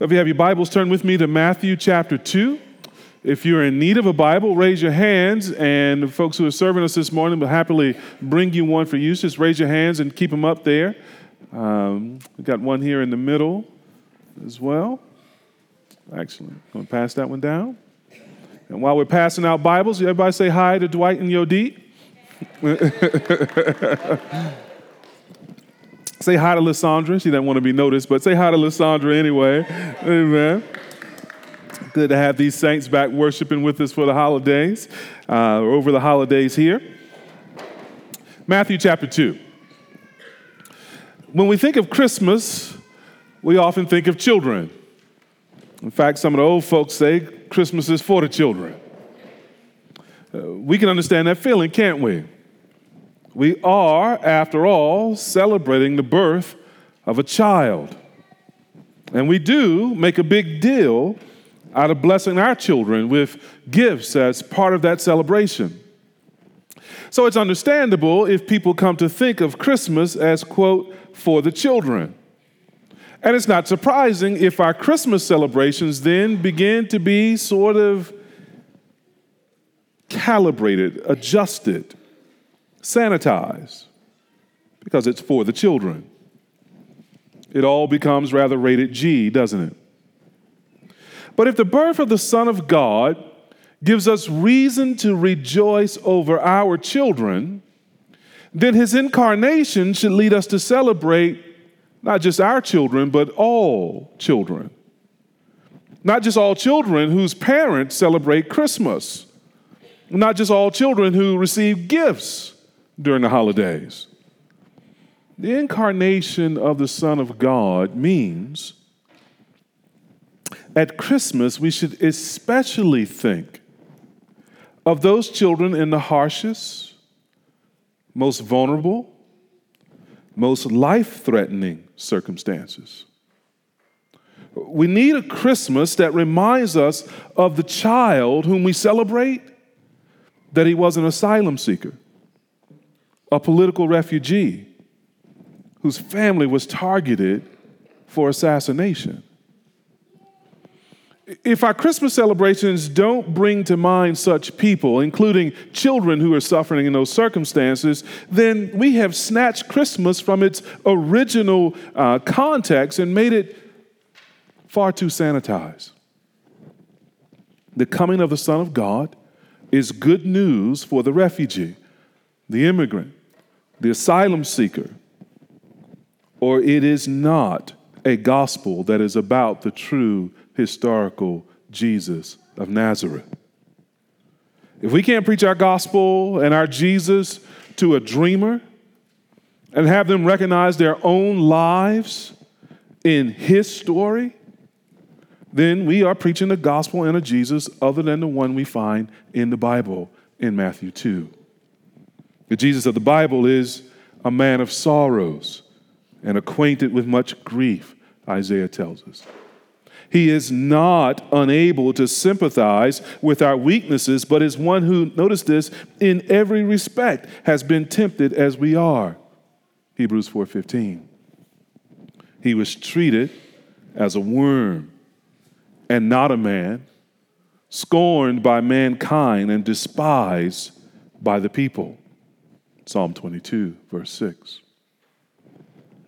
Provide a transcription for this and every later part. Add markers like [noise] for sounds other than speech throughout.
If you have your Bibles, turn with me to Matthew chapter 2. If you're in need of a Bible, raise your hands, and the folks who are serving us this morning will happily bring you one for use. Just raise your hands and keep them up there. Um, we got one here in the middle as well. Actually, I'm going to pass that one down. And while we're passing out Bibles, everybody say hi to Dwight and Yodit. [laughs] say hi to Lysandra. She doesn't want to be noticed, but say hi to Lysandra anyway. Amen. Good to have these saints back worshiping with us for the holidays, uh, or over the holidays here. Matthew chapter 2. When we think of Christmas, we often think of children. In fact, some of the old folks say Christmas is for the children. Uh, we can understand that feeling, can't we? We are, after all, celebrating the birth of a child. And we do make a big deal out of blessing our children with gifts as part of that celebration. So it's understandable if people come to think of Christmas as, quote, for the children. And it's not surprising if our Christmas celebrations then begin to be sort of calibrated, adjusted, sanitized, because it's for the children. It all becomes rather rated G, doesn't it? But if the birth of the Son of God gives us reason to rejoice over our children, then his incarnation should lead us to celebrate not just our children, but all children. Not just all children whose parents celebrate Christmas. Not just all children who receive gifts during the holidays. The incarnation of the Son of God means at Christmas we should especially think of those children in the harshest, most vulnerable, most life threatening circumstances. We need a Christmas that reminds us of the child whom we celebrate, that he was an asylum seeker, a political refugee whose family was targeted for assassination. If our Christmas celebrations don't bring to mind such people, including children who are suffering in those circumstances, then we have snatched Christmas from its original uh, context and made it far too sanitized. The coming of the Son of God is good news for the refugee, the immigrant, the asylum seeker, or it is not a gospel that is about the true historical Jesus of Nazareth. If we can't preach our gospel and our Jesus to a dreamer and have them recognize their own lives in his story, then we are preaching the gospel and a Jesus other than the one we find in the Bible in Matthew 2. The Jesus of the Bible is a man of sorrows and acquainted with much grief, Isaiah tells us. He is not unable to sympathize with our weaknesses, but is one who, notice this, in every respect has been tempted as we are. Hebrews 4:15. He was treated as a worm and not a man, scorned by mankind and despised by the people. Psalm 22, verse 6.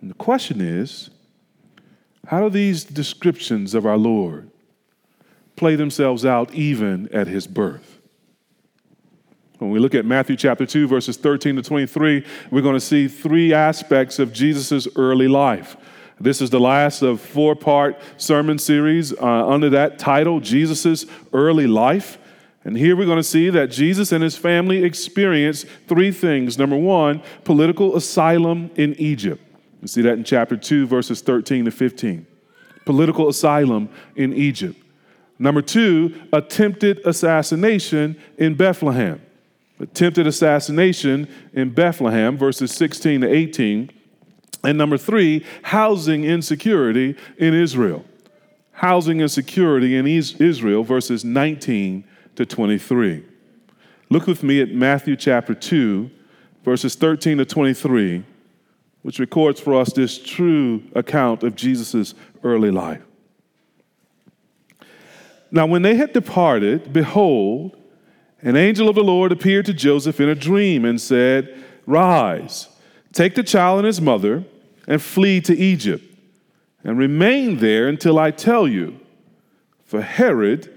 And the question is, how do these descriptions of our Lord play themselves out even at his birth? When we look at Matthew chapter 2, verses 13 to 23, we're going to see three aspects of Jesus' early life. This is the last of four part sermon series uh, under that title, Jesus' early life. And here we're going to see that Jesus and his family experienced three things. Number one, political asylum in Egypt. You see that in chapter 2, verses 13 to 15. Political asylum in Egypt. Number two, attempted assassination in Bethlehem. Attempted assassination in Bethlehem, verses 16 to 18. And number three, housing insecurity in Israel. Housing insecurity in Israel, verses 19 to 23. Look with me at Matthew chapter 2, verses 13 to 23 which records for us this true account of Jesus' early life. Now, when they had departed, behold, an angel of the Lord appeared to Joseph in a dream and said, Rise, take the child and his mother, and flee to Egypt, and remain there until I tell you. For Herod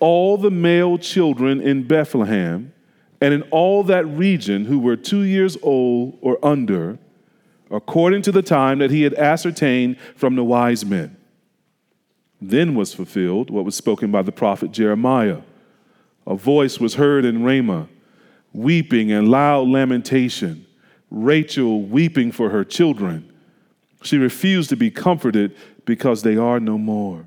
all the male children in Bethlehem and in all that region who were two years old or under, according to the time that he had ascertained from the wise men. Then was fulfilled what was spoken by the prophet Jeremiah. A voice was heard in Ramah, weeping and loud lamentation, Rachel weeping for her children. She refused to be comforted because they are no more.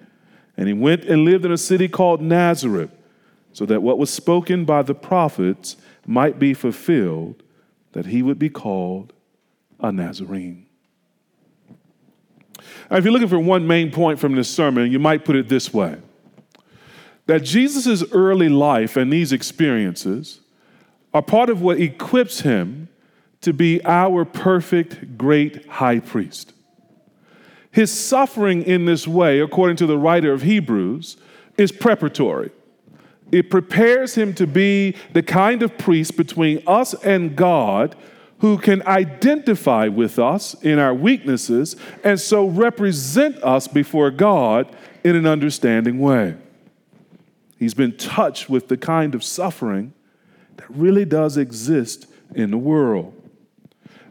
And he went and lived in a city called Nazareth, so that what was spoken by the prophets might be fulfilled, that he would be called a Nazarene. Now, if you're looking for one main point from this sermon, you might put it this way that Jesus' early life and these experiences are part of what equips him to be our perfect great high priest. His suffering in this way, according to the writer of Hebrews, is preparatory. It prepares him to be the kind of priest between us and God who can identify with us in our weaknesses and so represent us before God in an understanding way. He's been touched with the kind of suffering that really does exist in the world.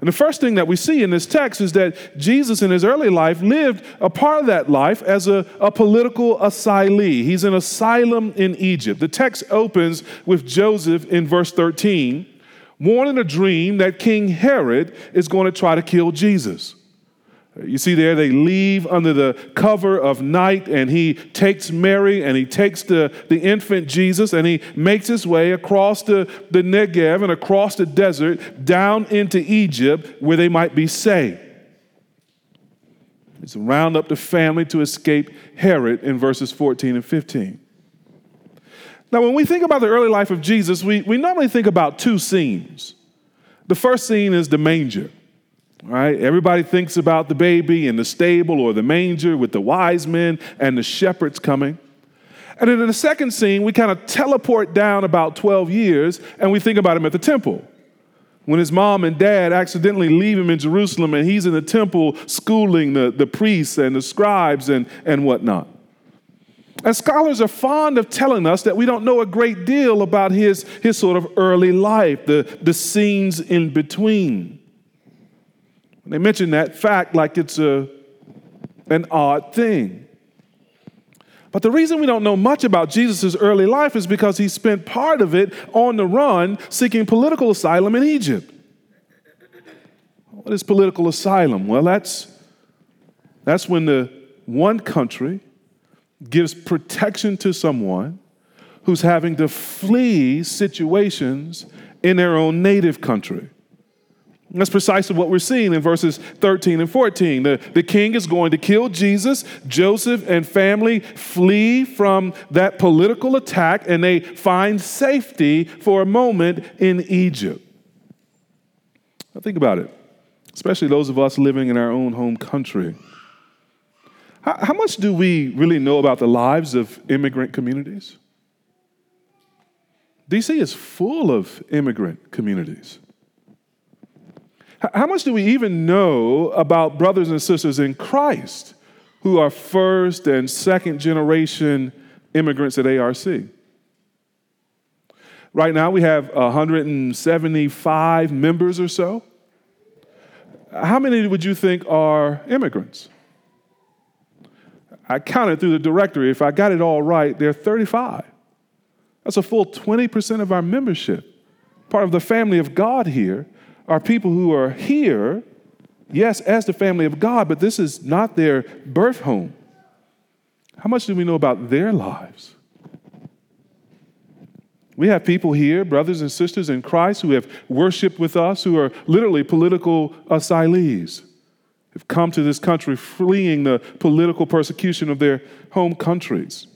And the first thing that we see in this text is that Jesus in his early life lived a part of that life as a, a political asylee. He's an asylum in Egypt. The text opens with Joseph in verse 13 warned in a dream that King Herod is going to try to kill Jesus. You see, there they leave under the cover of night, and he takes Mary and he takes the, the infant Jesus and he makes his way across the, the Negev and across the desert down into Egypt where they might be safe. It's round up the family to escape Herod in verses 14 and 15. Now, when we think about the early life of Jesus, we, we normally think about two scenes. The first scene is the manger, right? Everybody thinks about the baby in the stable or the manger with the wise men and the shepherds coming. And then in the second scene, we kind of teleport down about 12 years and we think about him at the temple. When his mom and dad accidentally leave him in Jerusalem and he's in the temple schooling the, the priests and the scribes and, and whatnot. And scholars are fond of telling us that we don't know a great deal about his, his sort of early life, the, the scenes in between. They mention that fact like it's a, an odd thing. But the reason we don't know much about Jesus' early life is because he spent part of it on the run seeking political asylum in Egypt. What is political asylum? Well, that's, that's when the one country gives protection to someone who's having to flee situations in their own native country. That's precisely what we're seeing in verses 13 and 14. The, the king is going to kill Jesus. Joseph and family flee from that political attack and they find safety for a moment in Egypt. Now, think about it, especially those of us living in our own home country. How, how much do we really know about the lives of immigrant communities? DC is full of immigrant communities. How much do we even know about brothers and sisters in Christ who are first and second generation immigrants at ARC. Right now, we have 175 members or so. How many would you think are immigrants? I counted through the directory. If I got it all right, there are 35. That's a full 20% of our membership. Part of the family of God here are people who are here, yes, as the family of God, but this is not their birth home. How much do we know about their lives? We have people here, brothers and sisters in Christ, who have worshiped with us, who are literally political asylees, have come to this country fleeing the political persecution of their home countries.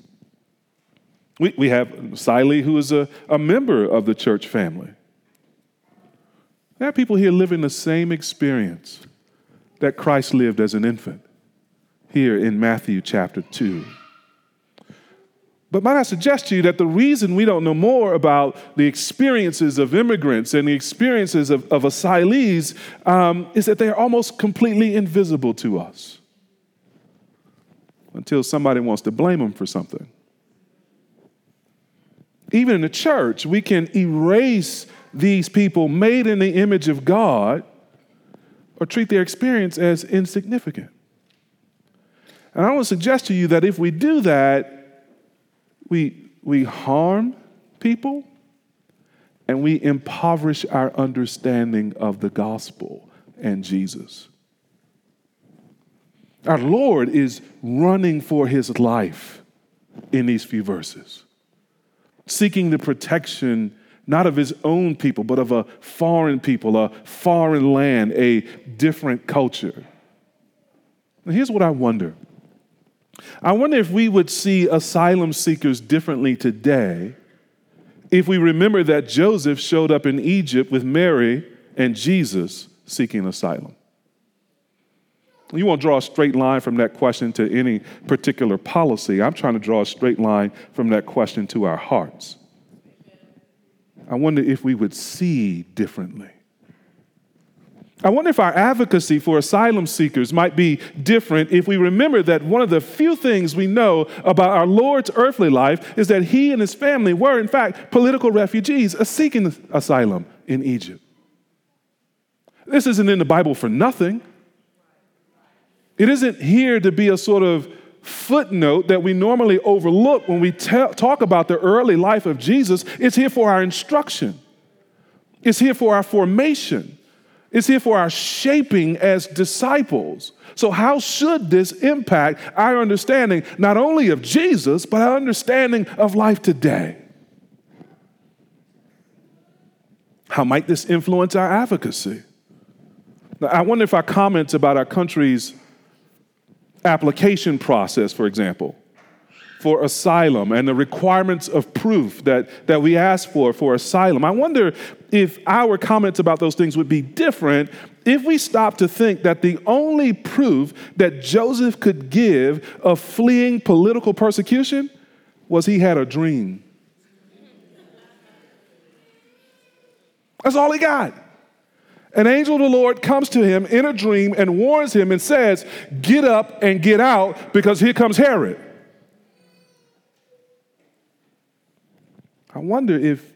We, we have Siley, who is a, a member of the church family. There are people here living the same experience that Christ lived as an infant here in Matthew chapter 2. But might I suggest to you that the reason we don't know more about the experiences of immigrants and the experiences of, of asylees um, is that they are almost completely invisible to us until somebody wants to blame them for something. Even in the church, we can erase these people made in the image of God or treat their experience as insignificant. And I to suggest to you that if we do that, we, we harm people and we impoverish our understanding of the gospel and Jesus. Our Lord is running for his life in these few verses, seeking the protection not of his own people, but of a foreign people, a foreign land, a different culture. And here's what I wonder I wonder if we would see asylum seekers differently today if we remember that Joseph showed up in Egypt with Mary and Jesus seeking asylum. You won't draw a straight line from that question to any particular policy. I'm trying to draw a straight line from that question to our hearts. I wonder if we would see differently. I wonder if our advocacy for asylum seekers might be different if we remember that one of the few things we know about our Lord's earthly life is that he and his family were, in fact, political refugees seeking asylum in Egypt. This isn't in the Bible for nothing. It isn't here to be a sort of footnote that we normally overlook when we te- talk about the early life of Jesus. It's here for our instruction, it's here for our formation. It's here for our shaping as disciples. So, how should this impact our understanding not only of Jesus, but our understanding of life today? How might this influence our advocacy? Now, I wonder if our comments about our country's application process, for example, for asylum and the requirements of proof that, that we ask for for asylum. I wonder if our comments about those things would be different if we stop to think that the only proof that Joseph could give of fleeing political persecution was he had a dream. That's all he got. An angel of the Lord comes to him in a dream and warns him and says, Get up and get out because here comes Herod. I wonder if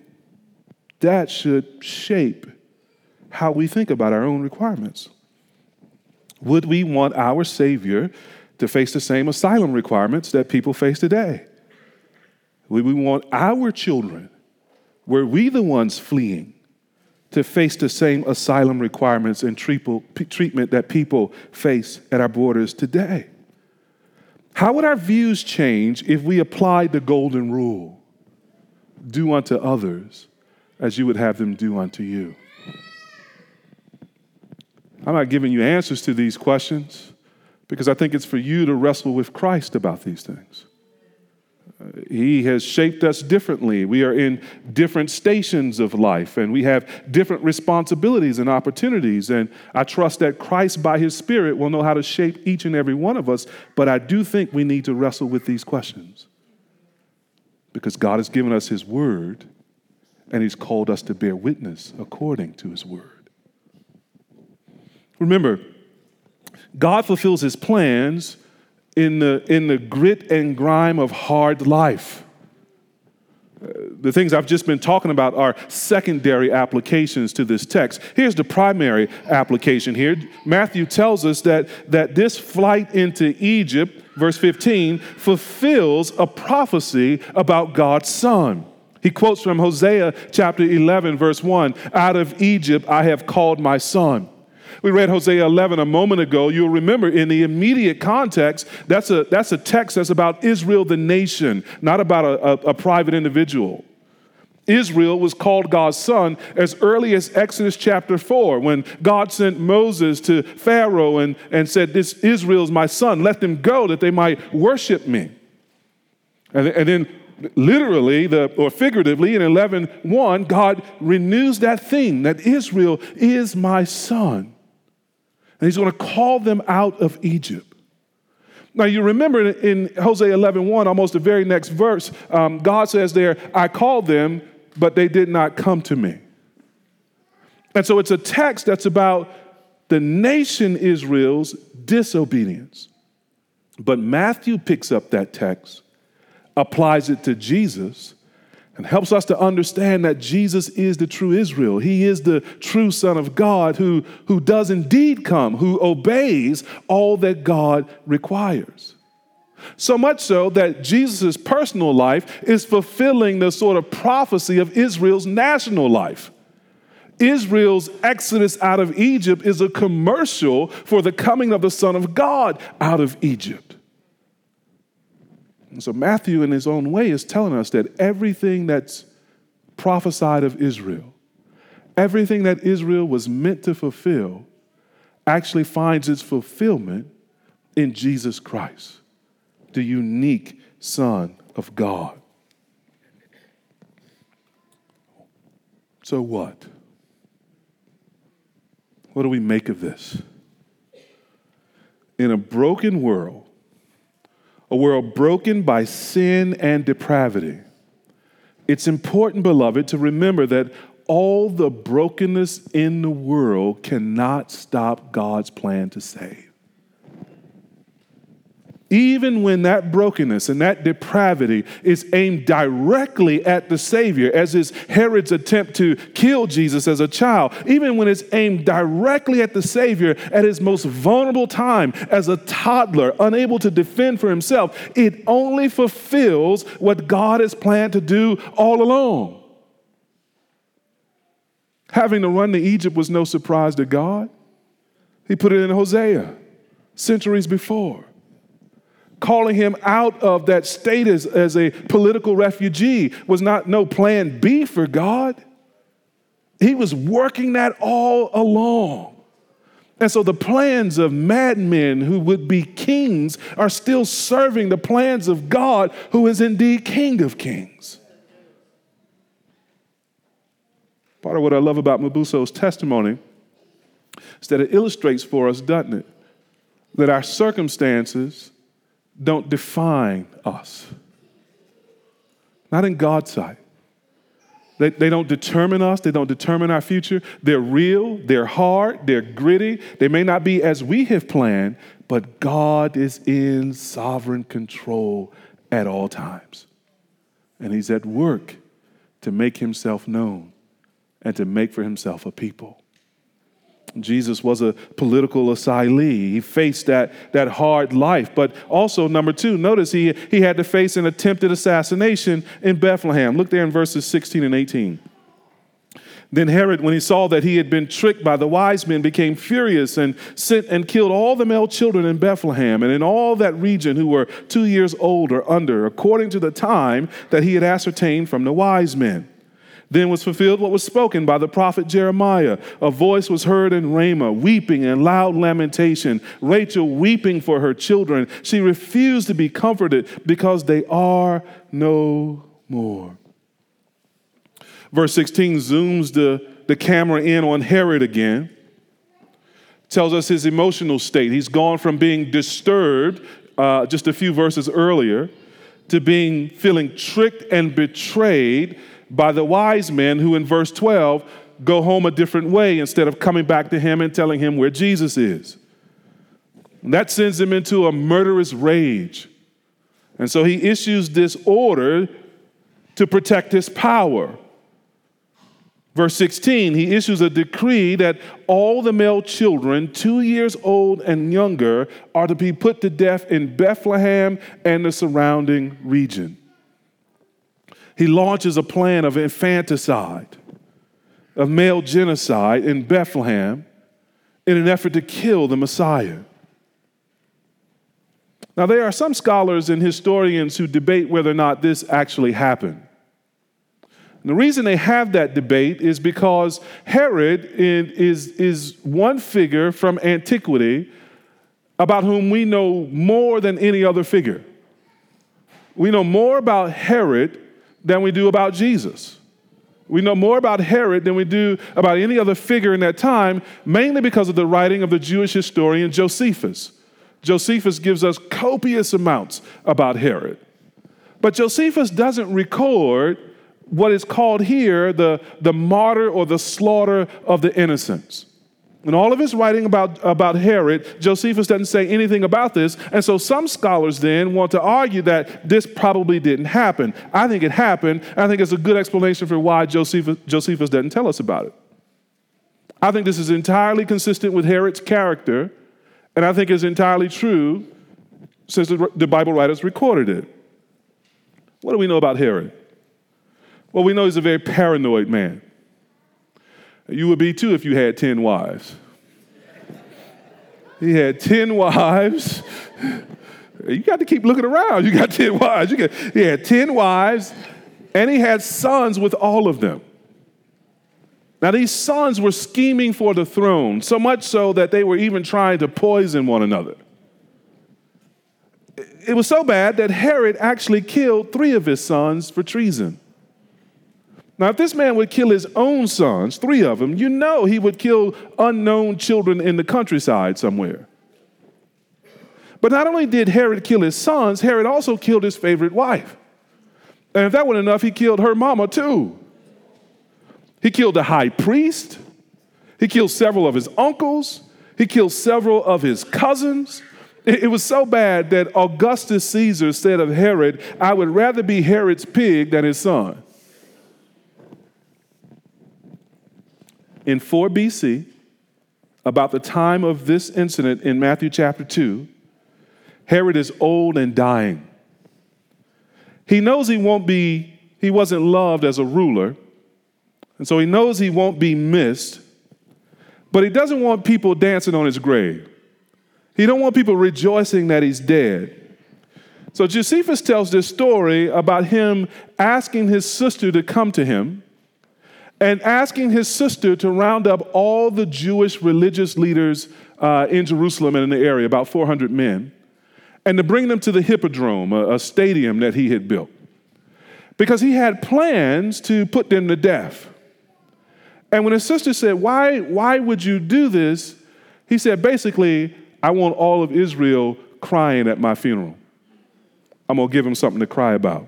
that should shape how we think about our own requirements. Would we want our Savior to face the same asylum requirements that people face today? Would we want our children, were we the ones fleeing, to face the same asylum requirements and treatment that people face at our borders today? How would our views change if we applied the golden rule? do unto others as you would have them do unto you. I'm not giving you answers to these questions because I think it's for you to wrestle with Christ about these things. He has shaped us differently. We are in different stations of life and we have different responsibilities and opportunities. And I trust that Christ, by His Spirit, will know how to shape each and every one of us. But I do think we need to wrestle with these questions because God has given us His word and He's called us to bear witness according to His word. Remember, God fulfills His plans in the, in the grit and grime of hard life. Uh, the things I've just been talking about are secondary applications to this text. Here's the primary application here. Matthew tells us that, that this flight into Egypt, verse 15, fulfills a prophecy about God's Son. He quotes from Hosea chapter 11, verse 1 Out of Egypt I have called my son. We read Hosea 11 a moment ago. You'll remember in the immediate context, that's a, that's a text that's about Israel, the nation, not about a, a, a private individual. Israel was called God's son as early as Exodus chapter 4, when God sent Moses to Pharaoh and, and said, This Israel is my son, let them go that they might worship me. And, and then literally the, or figuratively in 11.1, God renews that thing that Israel is my son. And he's going to call them out of Egypt. Now, you remember in Hosea 11 1, almost the very next verse, um, God says there, I called them, but they did not come to me. And so it's a text that's about the nation Israel's disobedience. But Matthew picks up that text, applies it to Jesus, and helps us to understand that Jesus is the true Israel. He is the true Son of God who, who does indeed come, who obeys all that God requires. So much so that Jesus' personal life is fulfilling the sort of prophecy of Israel's national life. Israel's exodus out of Egypt is a commercial for the coming of the Son of God out of Egypt. And so Matthew, in his own way, is telling us that everything that's prophesied of Israel, everything that Israel was meant to fulfill, actually finds its fulfillment in Jesus Christ, the unique Son of God. So, what? What do we make of this? In a broken world, a world broken by sin and depravity. It's important, beloved, to remember that all the brokenness in the world cannot stop God's plan to save even when that brokenness and that depravity is aimed directly at the Savior, as is Herod's attempt to kill Jesus as a child, even when it's aimed directly at the Savior at his most vulnerable time as a toddler, unable to defend for himself, it only fulfills what God has planned to do all along. Having to run to Egypt was no surprise to God. He put it in Hosea centuries before calling him out of that status as a political refugee was not no plan B for God. He was working that all along. And so the plans of madmen who would be kings are still serving the plans of God, who is indeed King of kings. Part of what I love about Mabuso's testimony is that it illustrates for us, doesn't it, that our circumstances don't define us. Not in God's sight. They, they don't determine us, they don't determine our future. They're real, they're hard, they're gritty. They may not be as we have planned, but God is in sovereign control at all times. And He's at work to make Himself known and to make for Himself a people. Jesus was a political asylee. He faced that, that hard life. But also, number two, notice he, he had to face an attempted assassination in Bethlehem. Look there in verses 16 and 18. Then Herod, when he saw that he had been tricked by the wise men, became furious and sent and killed all the male children in Bethlehem and in all that region who were two years old or under, according to the time that he had ascertained from the wise men. Then was fulfilled what was spoken by the prophet Jeremiah. A voice was heard in Ramah, weeping and loud lamentation, Rachel weeping for her children. She refused to be comforted because they are no more. Verse 16 zooms the, the camera in on Herod again, tells us his emotional state. He's gone from being disturbed uh, just a few verses earlier to being feeling tricked and betrayed by the wise men who, in verse 12, go home a different way instead of coming back to him and telling him where Jesus is. And that sends him into a murderous rage. And so he issues this order to protect his power. Verse 16, he issues a decree that all the male children, two years old and younger, are to be put to death in Bethlehem and the surrounding region. He launches a plan of infanticide, of male genocide in Bethlehem in an effort to kill the Messiah. Now, there are some scholars and historians who debate whether or not this actually happened. And the reason they have that debate is because Herod is, is one figure from antiquity about whom we know more than any other figure. We know more about Herod than we do about Jesus. We know more about Herod than we do about any other figure in that time, mainly because of the writing of the Jewish historian Josephus. Josephus gives us copious amounts about Herod. But Josephus doesn't record what is called here the, the martyr or the slaughter of the innocents. In all of his writing about, about Herod, Josephus doesn't say anything about this. And so some scholars then want to argue that this probably didn't happen. I think it happened. I think it's a good explanation for why Josephus, Josephus doesn't tell us about it. I think this is entirely consistent with Herod's character, and I think it's entirely true since the, the Bible writers recorded it. What do we know about Herod? Well, we know he's a very paranoid man. You would be too if you had 10 wives. He had 10 wives. You got to keep looking around. You got [laughs] 10 wives. You got, he had 10 wives, and he had sons with all of them. Now, these sons were scheming for the throne, so much so that they were even trying to poison one another. It was so bad that Herod actually killed three of his sons for treason. Now, if this man would kill his own sons, three of them, you know he would kill unknown children in the countryside somewhere. But not only did Herod kill his sons, Herod also killed his favorite wife. And if that wasn't enough, he killed her mama too. He killed the high priest, he killed several of his uncles, he killed several of his cousins. It was so bad that Augustus Caesar said of Herod, I would rather be Herod's pig than his son. In 4 BC, about the time of this incident in Matthew chapter 2, Herod is old and dying. He knows he won't be, he wasn't loved as a ruler, and so he knows he won't be missed, but he doesn't want people dancing on his grave. He don't want people rejoicing that he's dead. So Josephus tells this story about him asking his sister to come to him and asking his sister to round up all the Jewish religious leaders uh, in Jerusalem and in the area, about 400 men, and to bring them to the Hippodrome, a, a stadium that he had built. Because he had plans to put them to death. And when his sister said, why, why would you do this? He said, Basically, I want all of Israel crying at my funeral. I'm going to give them something to cry about.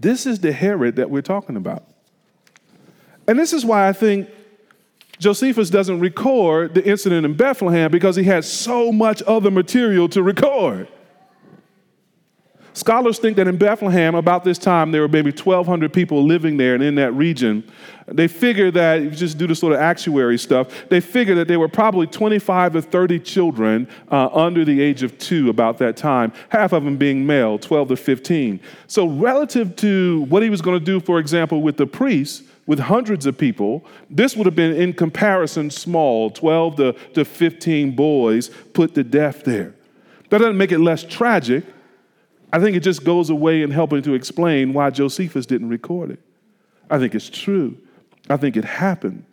This is the Herod that we're talking about. And this is why I think Josephus doesn't record the incident in Bethlehem because he had so much other material to record. Scholars think that in Bethlehem, about this time, there were maybe 1,200 people living there and in that region. They figure that, if you just do the sort of actuary stuff, they figure that there were probably 25 to 30 children uh, under the age of two about that time, half of them being male, 12 to 15. So, relative to what he was going to do, for example, with the priests, with hundreds of people, this would have been in comparison small 12 to, to 15 boys put to death there. That doesn't make it less tragic. I think it just goes away in helping to explain why Josephus didn't record it. I think it's true. I think it happened.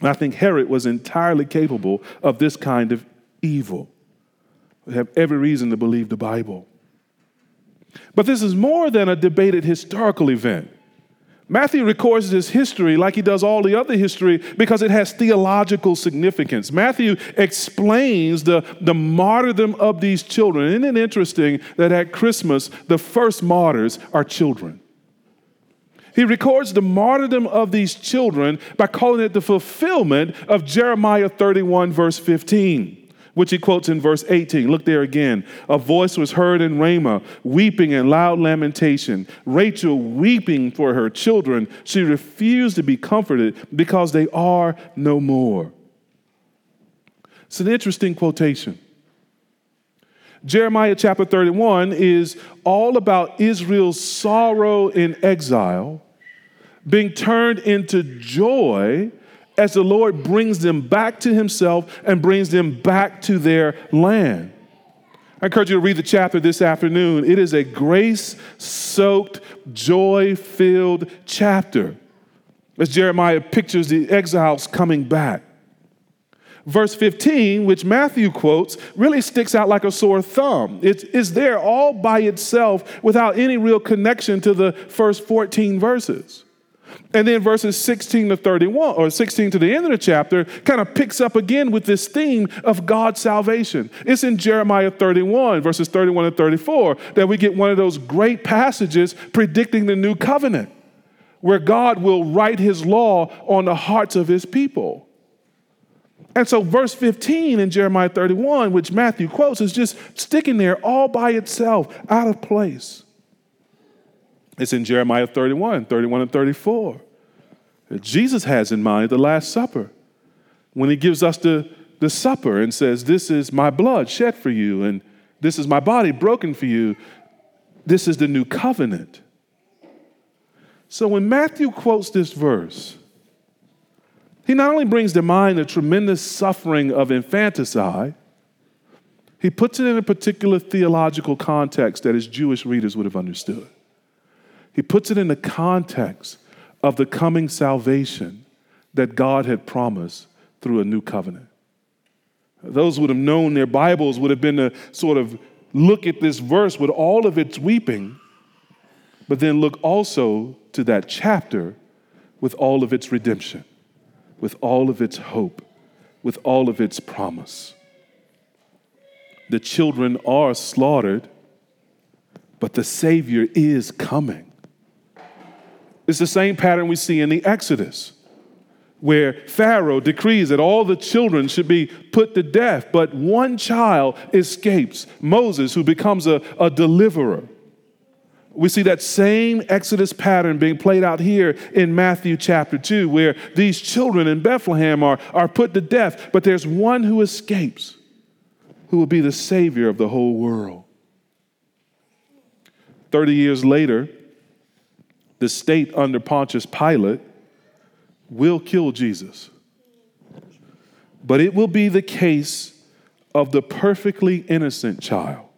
I think Herod was entirely capable of this kind of evil. We have every reason to believe the Bible. But this is more than a debated historical event. Matthew records this history like he does all the other history because it has theological significance. Matthew explains the, the martyrdom of these children. Isn't it interesting that at Christmas, the first martyrs are children? He records the martyrdom of these children by calling it the fulfillment of Jeremiah 31, verse 15 which he quotes in verse 18. Look there again. A voice was heard in Ramah, weeping and loud lamentation. Rachel weeping for her children. She refused to be comforted because they are no more. It's an interesting quotation. Jeremiah chapter 31 is all about Israel's sorrow in exile being turned into joy as the Lord brings them back to Himself and brings them back to their land. I encourage you to read the chapter this afternoon. It is a grace soaked, joy filled chapter as Jeremiah pictures the exiles coming back. Verse 15, which Matthew quotes, really sticks out like a sore thumb. It is there all by itself without any real connection to the first 14 verses. And then verses 16 to 31, or 16 to the end of the chapter, kind of picks up again with this theme of God's salvation. It's in Jeremiah 31, verses 31 and 34, that we get one of those great passages predicting the new covenant, where God will write his law on the hearts of his people. And so, verse 15 in Jeremiah 31, which Matthew quotes, is just sticking there all by itself, out of place. It's in Jeremiah 31, 31 and 34. Jesus has in mind the Last Supper when he gives us the, the supper and says, This is my blood shed for you, and this is my body broken for you. This is the new covenant. So when Matthew quotes this verse, he not only brings to mind the tremendous suffering of infanticide, he puts it in a particular theological context that his Jewish readers would have understood. He puts it in the context of the coming salvation that God had promised through a new covenant. Those would have known their Bibles would have been to sort of look at this verse with all of its weeping, but then look also to that chapter with all of its redemption, with all of its hope, with all of its promise. The children are slaughtered, but the Savior is coming. It's the same pattern we see in the Exodus, where Pharaoh decrees that all the children should be put to death, but one child escapes Moses, who becomes a, a deliverer. We see that same Exodus pattern being played out here in Matthew chapter 2, where these children in Bethlehem are, are put to death, but there's one who escapes, who will be the Savior of the whole world. 30 years later, the state under Pontius Pilate will kill Jesus. But it will be the case of the perfectly innocent child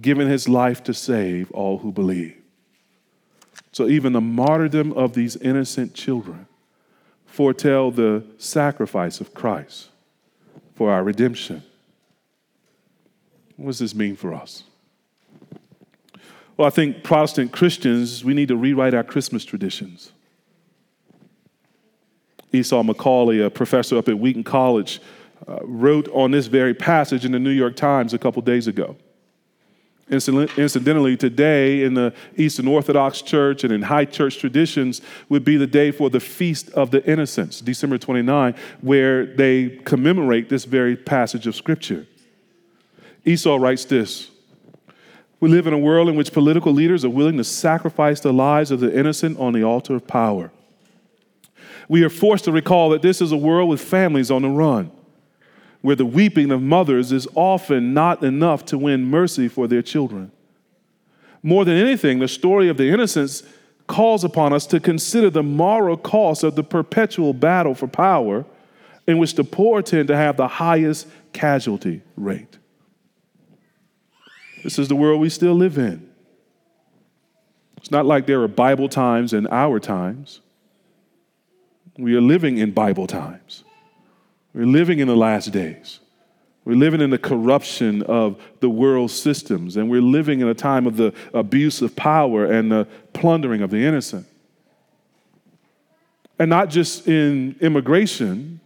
giving his life to save all who believe. So even the martyrdom of these innocent children foretell the sacrifice of Christ for our redemption. What does this mean for us? Well, I think Protestant Christians, we need to rewrite our Christmas traditions. Esau McCaulley, a professor up at Wheaton College, uh, wrote on this very passage in the New York Times a couple days ago. Incidentally, today in the Eastern Orthodox Church and in high church traditions would be the day for the Feast of the Innocents, December 29, where they commemorate this very passage of Scripture. Esau writes this we live in a world in which political leaders are willing to sacrifice the lives of the innocent on the altar of power. We are forced to recall that this is a world with families on the run, where the weeping of mothers is often not enough to win mercy for their children. More than anything, the story of the innocents calls upon us to consider the moral cost of the perpetual battle for power in which the poor tend to have the highest casualty rate. This is the world we still live in. It's not like there are Bible times and our times. We are living in Bible times. We're living in the last days. We're living in the corruption of the world systems, and we're living in a time of the abuse of power and the plundering of the innocent. And not just in immigration,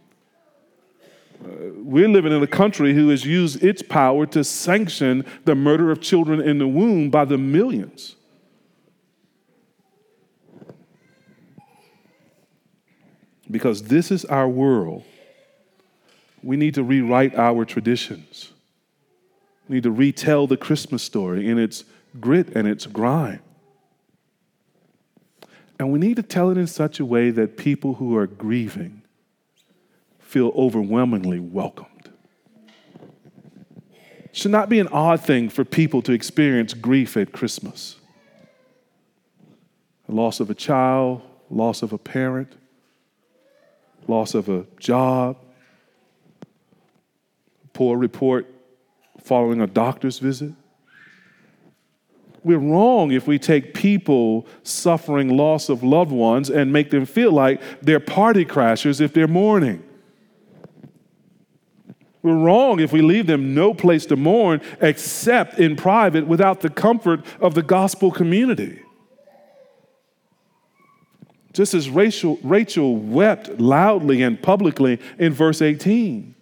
we're living in a country who has used its power to sanction the murder of children in the womb by the millions. Because this is our world we need to rewrite our traditions. We need to retell the Christmas story in its grit and its grime. And we need to tell it in such a way that people who are grieving feel overwhelmingly welcomed. It should not be an odd thing for people to experience grief at Christmas. The loss of a child, loss of a parent, loss of a job, poor report following a doctor's visit. We're wrong if we take people suffering loss of loved ones and make them feel like they're party crashers if they're mourning. We're wrong if we leave them no place to mourn except in private without the comfort of the gospel community. Just as Rachel, Rachel wept loudly and publicly in verse 18,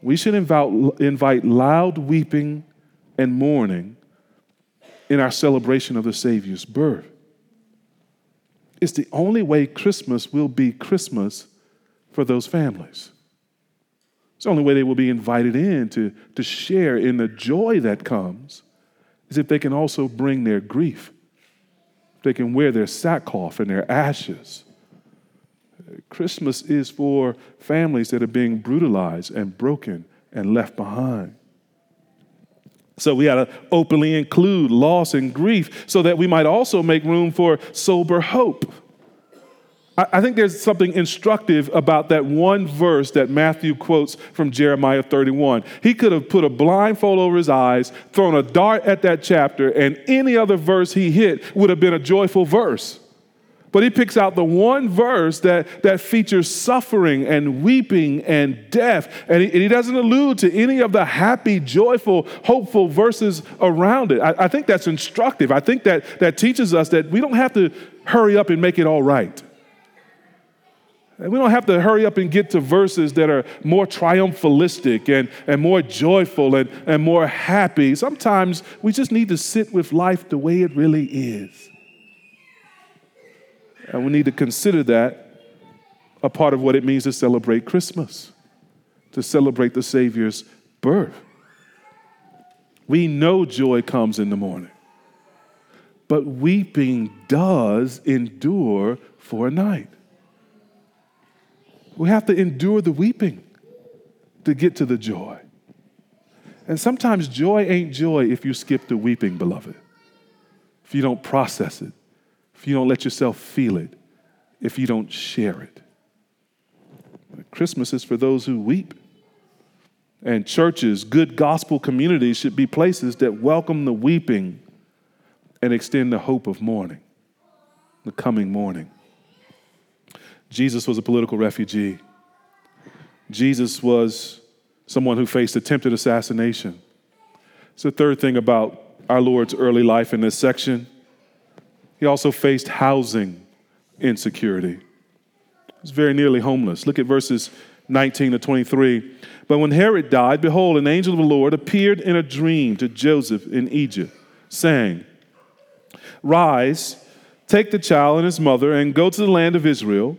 we should invite, invite loud weeping and mourning in our celebration of the Savior's birth. It's the only way Christmas will be Christmas for those families. It's the only way they will be invited in to, to share in the joy that comes is if they can also bring their grief. They can wear their sackcloth and their ashes. Christmas is for families that are being brutalized and broken and left behind. So we got to openly include loss and grief so that we might also make room for sober hope. I think there's something instructive about that one verse that Matthew quotes from Jeremiah 31. He could have put a blindfold over his eyes, thrown a dart at that chapter, and any other verse he hit would have been a joyful verse. But he picks out the one verse that, that features suffering and weeping and death. And he, and he doesn't allude to any of the happy, joyful, hopeful verses around it. I, I think that's instructive. I think that, that teaches us that we don't have to hurry up and make it all right. And we don't have to hurry up and get to verses that are more triumphalistic and, and more joyful and, and more happy. Sometimes we just need to sit with life the way it really is. And we need to consider that a part of what it means to celebrate Christmas, to celebrate the Savior's birth. We know joy comes in the morning, but weeping does endure for a night. We have to endure the weeping to get to the joy. And sometimes joy ain't joy if you skip the weeping, beloved, if you don't process it if you don't let yourself feel it, if you don't share it. Christmas is for those who weep. And churches, good gospel communities should be places that welcome the weeping and extend the hope of mourning, the coming morning. Jesus was a political refugee. Jesus was someone who faced attempted assassination. It's the third thing about our Lord's early life in this section. He also faced housing insecurity. He was very nearly homeless. Look at verses 19 to 23. But when Herod died, behold, an angel of the Lord appeared in a dream to Joseph in Egypt, saying, Rise, take the child and his mother, and go to the land of Israel,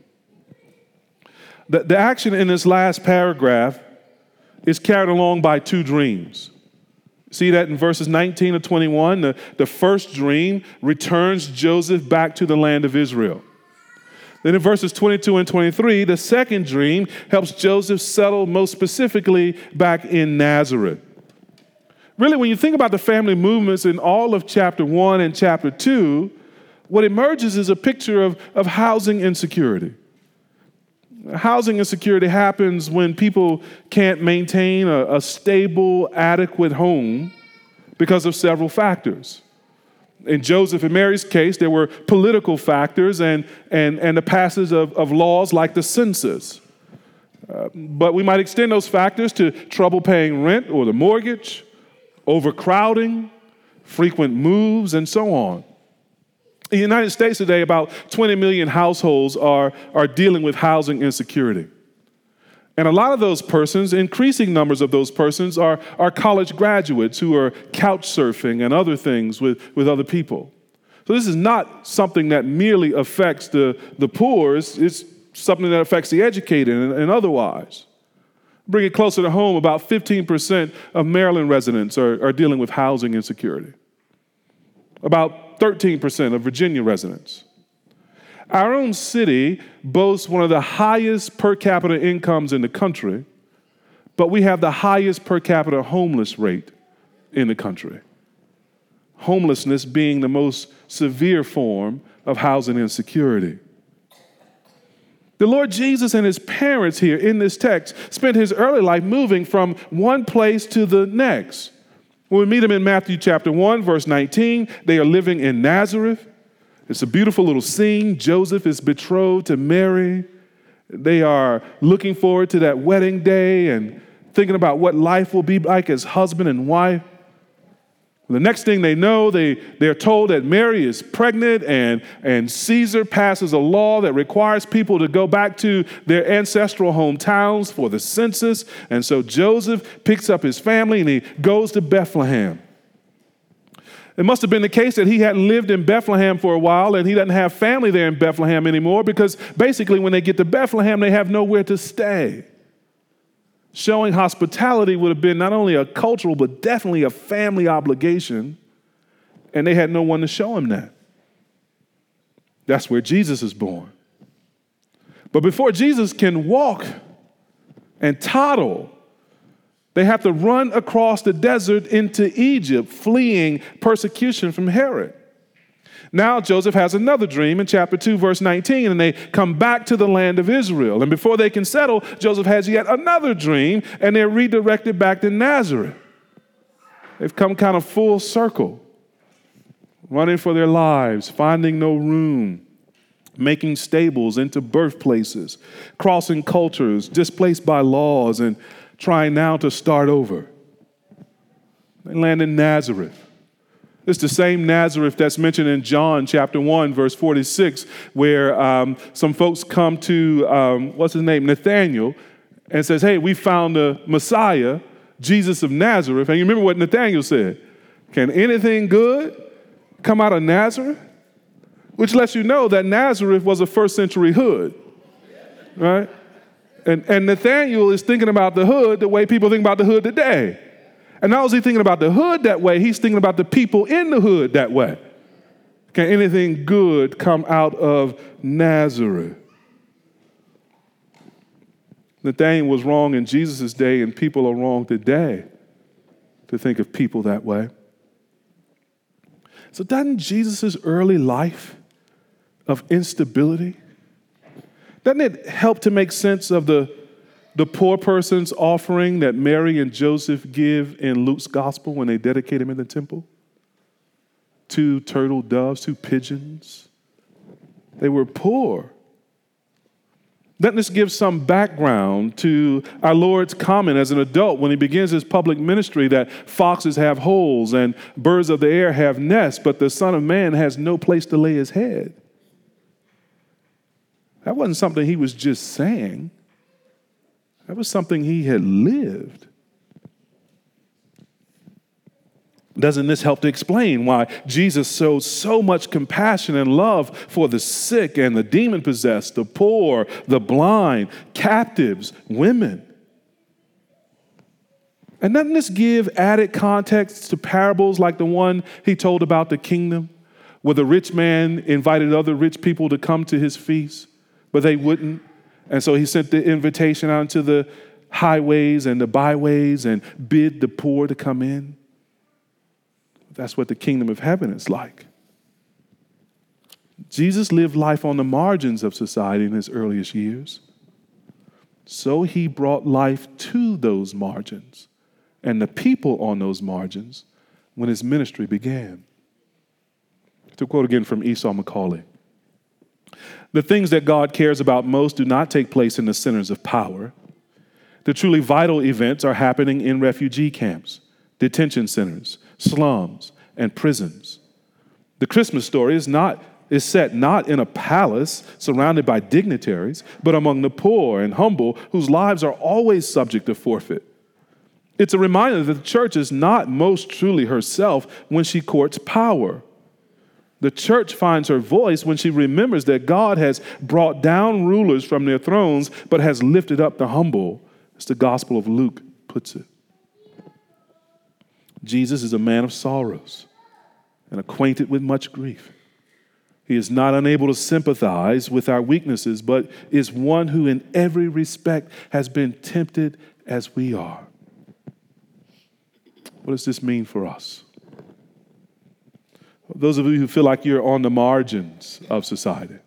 The, the action in this last paragraph is carried along by two dreams. See that in verses 19 to 21. The, the first dream returns Joseph back to the land of Israel. Then in verses 22 and 23, the second dream helps Joseph settle most specifically back in Nazareth. Really, when you think about the family movements in all of chapter 1 and chapter 2, what emerges is a picture of, of housing insecurity. Housing insecurity happens when people can't maintain a, a, stable, adequate home because of several factors. In Joseph and Mary's case, there were political factors and, and, and the passage of, of laws like the census. Uh, but we might extend those factors to trouble paying rent or the mortgage, overcrowding, frequent moves, and so on. In the United States today, about 20 million households are, are dealing with housing insecurity. And a lot of those persons, increasing numbers of those persons, are, are college graduates who are couch surfing and other things with, with other people. So this is not something that merely affects the, the poor, it's, it's something that affects the educated and, and otherwise. Bring it closer to home, about 15% of Maryland residents are, are dealing with housing insecurity. About 13% of Virginia residents. Our own city boasts one of the highest per capita incomes in the country, but we have the highest per capita homeless rate in the country. Homelessness being the most severe form of housing insecurity. The Lord Jesus and his parents here in this text spent his early life moving from one place to the next. When we meet them in Matthew chapter 1, verse 19, they are living in Nazareth. It's a beautiful little scene. Joseph is betrothed to Mary. They are looking forward to that wedding day and thinking about what life will be like as husband and wife. The next thing they know, they, they're told that Mary is pregnant, and, and Caesar passes a law that requires people to go back to their ancestral hometowns for the census. And so Joseph picks up his family and he goes to Bethlehem. It must have been the case that he hadn't lived in Bethlehem for a while and he doesn't have family there in Bethlehem anymore because basically, when they get to Bethlehem, they have nowhere to stay. Showing hospitality would have been not only a cultural, but definitely a family obligation, and they had no one to show him that. That's where Jesus is born. But before Jesus can walk and toddle, they have to run across the desert into Egypt, fleeing persecution from Herod. Now Joseph has another dream in chapter 2, verse 19, and they come back to the land of Israel. And before they can settle, Joseph has yet another dream, and they're redirected back to Nazareth. They've come kind of full circle, running for their lives, finding no room, making stables into birthplaces, crossing cultures, displaced by laws, and trying now to start over. They land in Nazareth. It's the same Nazareth that's mentioned in John chapter 1, verse 46, where um, some folks come to, um, what's his name, Nathaniel, and says, Hey, we found the Messiah, Jesus of Nazareth. And you remember what Nathaniel said? Can anything good come out of Nazareth? Which lets you know that Nazareth was a first century hood, right? And, and Nathaniel is thinking about the hood the way people think about the hood today. And not only is he thinking about the hood that way, he's thinking about the people in the hood that way. Can anything good come out of Nazareth? Nathaniel was wrong in Jesus' day, and people are wrong today to think of people that way. So, doesn't Jesus' early life of instability, doesn't it help to make sense of the the poor person's offering that Mary and Joseph give in Luke's gospel when they dedicate him in the temple? Two turtle doves, two pigeons. They were poor. Let us give some background to our Lord's comment as an adult when he begins his public ministry that foxes have holes and birds of the air have nests, but the Son of Man has no place to lay his head. That wasn't something he was just saying. That was something he had lived. Doesn't this help to explain why Jesus showed so much compassion and love for the sick and the demon possessed, the poor, the blind, captives, women? And doesn't this give added context to parables like the one he told about the kingdom, where the rich man invited other rich people to come to his feast, but they wouldn't? And so he sent the invitation out to the highways and the byways and bid the poor to come in. That's what the kingdom of heaven is like. Jesus lived life on the margins of society in his earliest years. So he brought life to those margins and the people on those margins when his ministry began. To quote again from Esau McCaulley the things that God cares about most do not take place in the centers of power, The truly vital events are happening in refugee camps, detention centers, slums, and prisons. The Christmas story is not is set not in a palace surrounded by dignitaries, but among the poor and humble whose lives are always subject to forfeit. It's a reminder that the church is not most truly herself when she courts power. The church finds her voice when she remembers that God has brought down rulers from their thrones, but has lifted up the humble, as the Gospel of Luke puts it. Jesus is a man of sorrows and acquainted with much grief. He is not unable to sympathize with our weaknesses, but is one who, in every respect, has been tempted as we are. What does this mean for us? Those of you who feel like you're on the margins of society,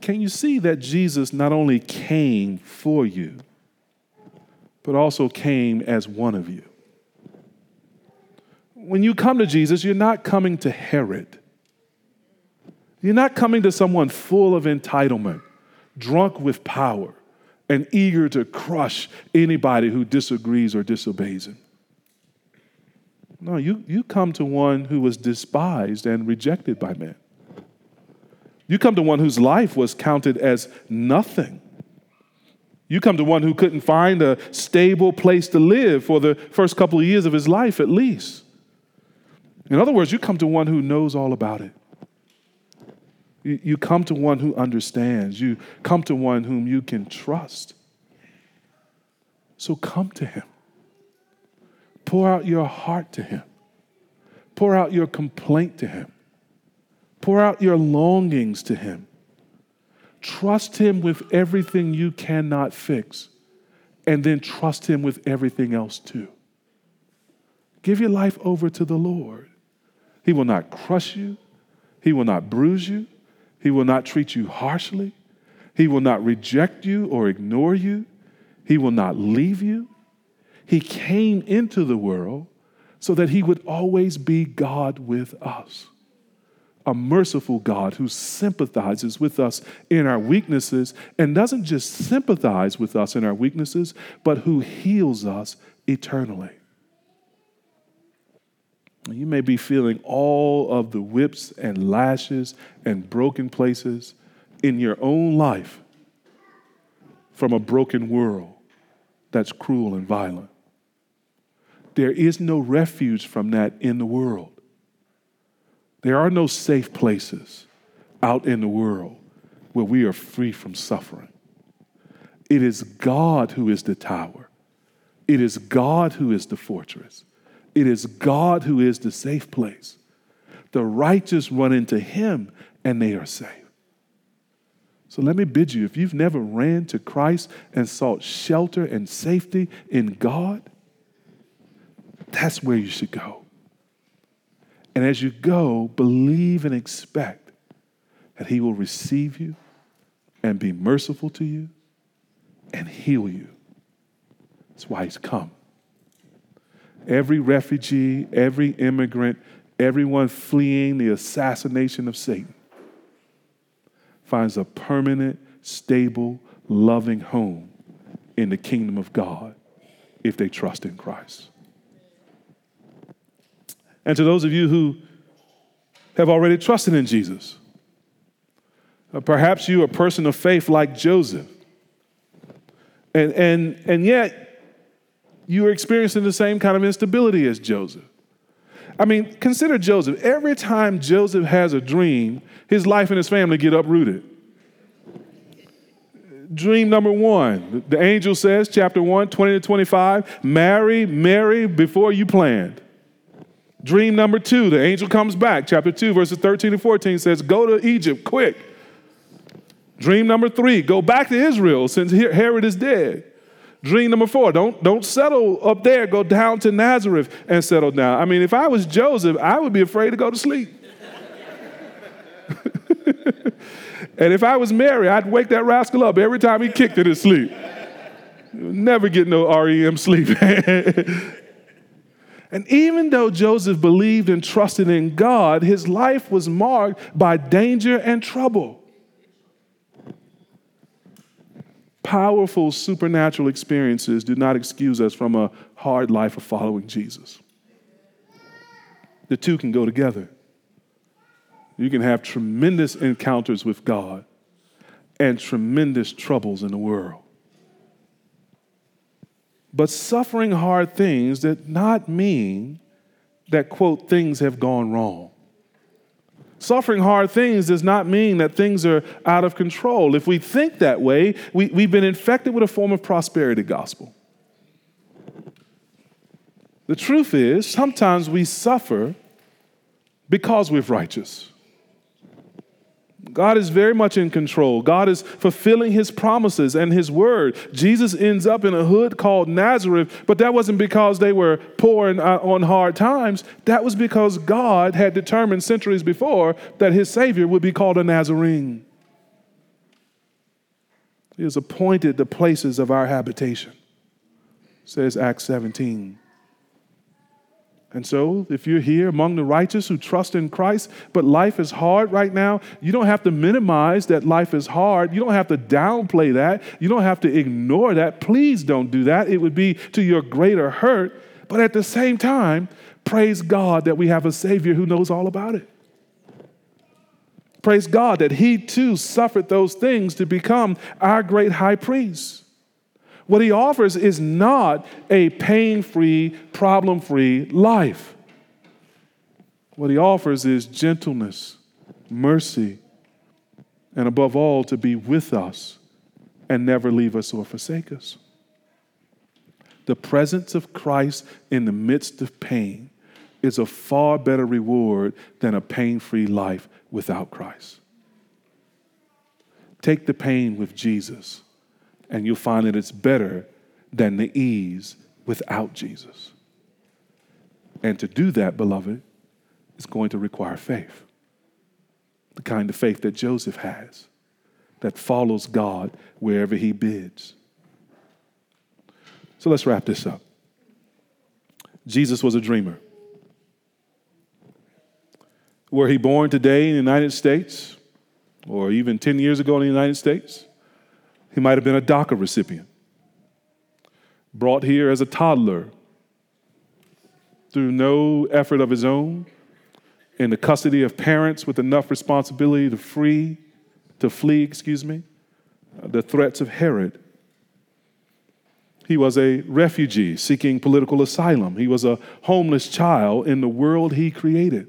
can you see that Jesus not only came for you, but also came as one of you? when you come to Jesus, you're not coming to Herod. You're not coming to someone full of entitlement, drunk with power, and eager to crush anybody who disagrees or disobeys him. No, you, you come to one who was despised and rejected by men. You come to one whose life was counted as nothing. You come to one who couldn't find a stable place to live for the first couple of years of his life, at least. In other words, you come to one who knows all about it. You, you come to one who understands. You come to one whom you can trust. So come to him. Pour out your heart to him. Pour out your complaint to him. Pour out your longings to him. Trust him with everything you cannot fix, and then trust him with everything else too. Give your life over to the Lord. He will not crush you. He will not bruise you. He will not treat you harshly. He will not reject you or ignore you. He will not leave you. He came into the world so that he would always be God with us. A merciful God who sympathizes with us in our weaknesses and doesn't just sympathize with us in our weaknesses, but who heals us eternally. You may be feeling all of the whips and lashes and broken places in your own life from a broken world that's cruel and violent. There is no refuge from that in the world. There are no safe places out in the world where we are free from suffering. It is God who is the tower, it is God who is the fortress. It is God who is the safe place. The righteous run into him and they are safe. So let me bid you if you've never ran to Christ and sought shelter and safety in God, that's where you should go. And as you go, believe and expect that He will receive you and be merciful to you and heal you. That's why He's come every refugee, every immigrant, everyone fleeing the assassination of Satan finds a permanent, stable, loving home in the kingdom of God if they trust in Christ. And to those of you who have already trusted in Jesus, uh, perhaps you are a person of faith like Joseph. And, and, and yet, you are experiencing the same kind of instability as Joseph. I mean, consider Joseph. Every time Joseph has a dream, his life and his family get uprooted. Dream number one, the angel says, chapter 1, 20 to 25, marry, Mary before you planned. Dream number two, the angel comes back, chapter 2, verses 13 and 14 says, go to Egypt quick. Dream number three, go back to Israel since Herod is dead. Dream number four, don't, don't settle up there, go down to Nazareth and settle down. I mean, if I was Joseph, I would be afraid to go to sleep. [laughs] and if I was Mary, I'd wake that rascal up every time he kicked in his sleep. Never get no REM sleep. [laughs] and even though Joseph believed and trusted in God, his life was marked by danger and trouble. powerful supernatural experiences do not excuse us from a hard life of following Jesus. The two can go together. You can have tremendous encounters with God and tremendous troubles in the world. But suffering hard things does not mean that, quote, things have gone wrong. Suffering hard things does not mean that things are out of control. If we think that way, we, we've been infected with a form of prosperity gospel. The truth is, sometimes we suffer because we're righteous. God is very much in control. God is fulfilling his promises and his word. Jesus ends up in a hood called Nazareth, but that wasn't because they were poor and uh, on hard times. That was because God had determined centuries before that his Savior would be called a Nazarene. He has appointed the places of our habitation, says Acts 17. And so, if you're here among the righteous who trust in Christ, but life is hard right now, you don't have to minimize that life is hard. You don't have to downplay that. You don't have to ignore that. Please don't do that. It would be to your greater hurt. But at the same time, praise God that we have a Savior who knows all about it. Praise God that He too suffered those things to become our great high priest. What he offers is not a pain free, problem free life. What he offers is gentleness, mercy, and above all, to be with us and never leave us or forsake us. The presence of Christ in the midst of pain is a far better reward than a pain free life without Christ. Take the pain with Jesus and you'll find that it's better than the ease without Jesus. And to do that, beloved, is going to require faith. The kind of faith that Joseph has, that follows God wherever he bids. So let's wrap this up. Jesus was a dreamer. Were he born today in the United States, or even 10 years ago in the United States? He might have been a DACA recipient, brought here as a toddler through no effort of his own, in the custody of parents with enough responsibility to free, to flee, excuse me, the threats of Herod. He was a refugee seeking political asylum. He was a homeless child in the world he created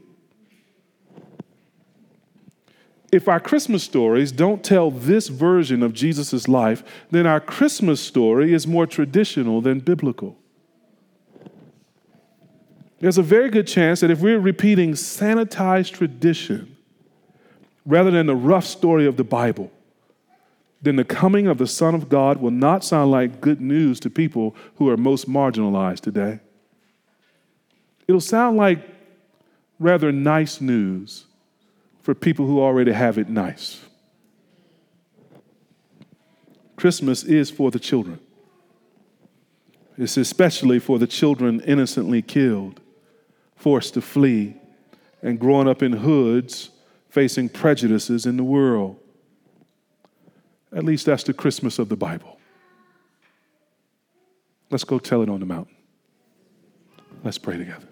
if our Christmas stories don't tell this version of Jesus' life, then our Christmas story is more traditional than biblical. There's a very good chance that if we're repeating sanitized tradition rather than the rough story of the Bible, then the coming of the Son of God will not sound like good news to people who are most marginalized today. It'll sound like rather nice news for people who already have it nice. Christmas is for the children. It's especially for the children innocently killed, forced to flee, and growing up in hoods facing prejudices in the world. At least that's the Christmas of the Bible. Let's go tell it on the mountain. Let's pray together.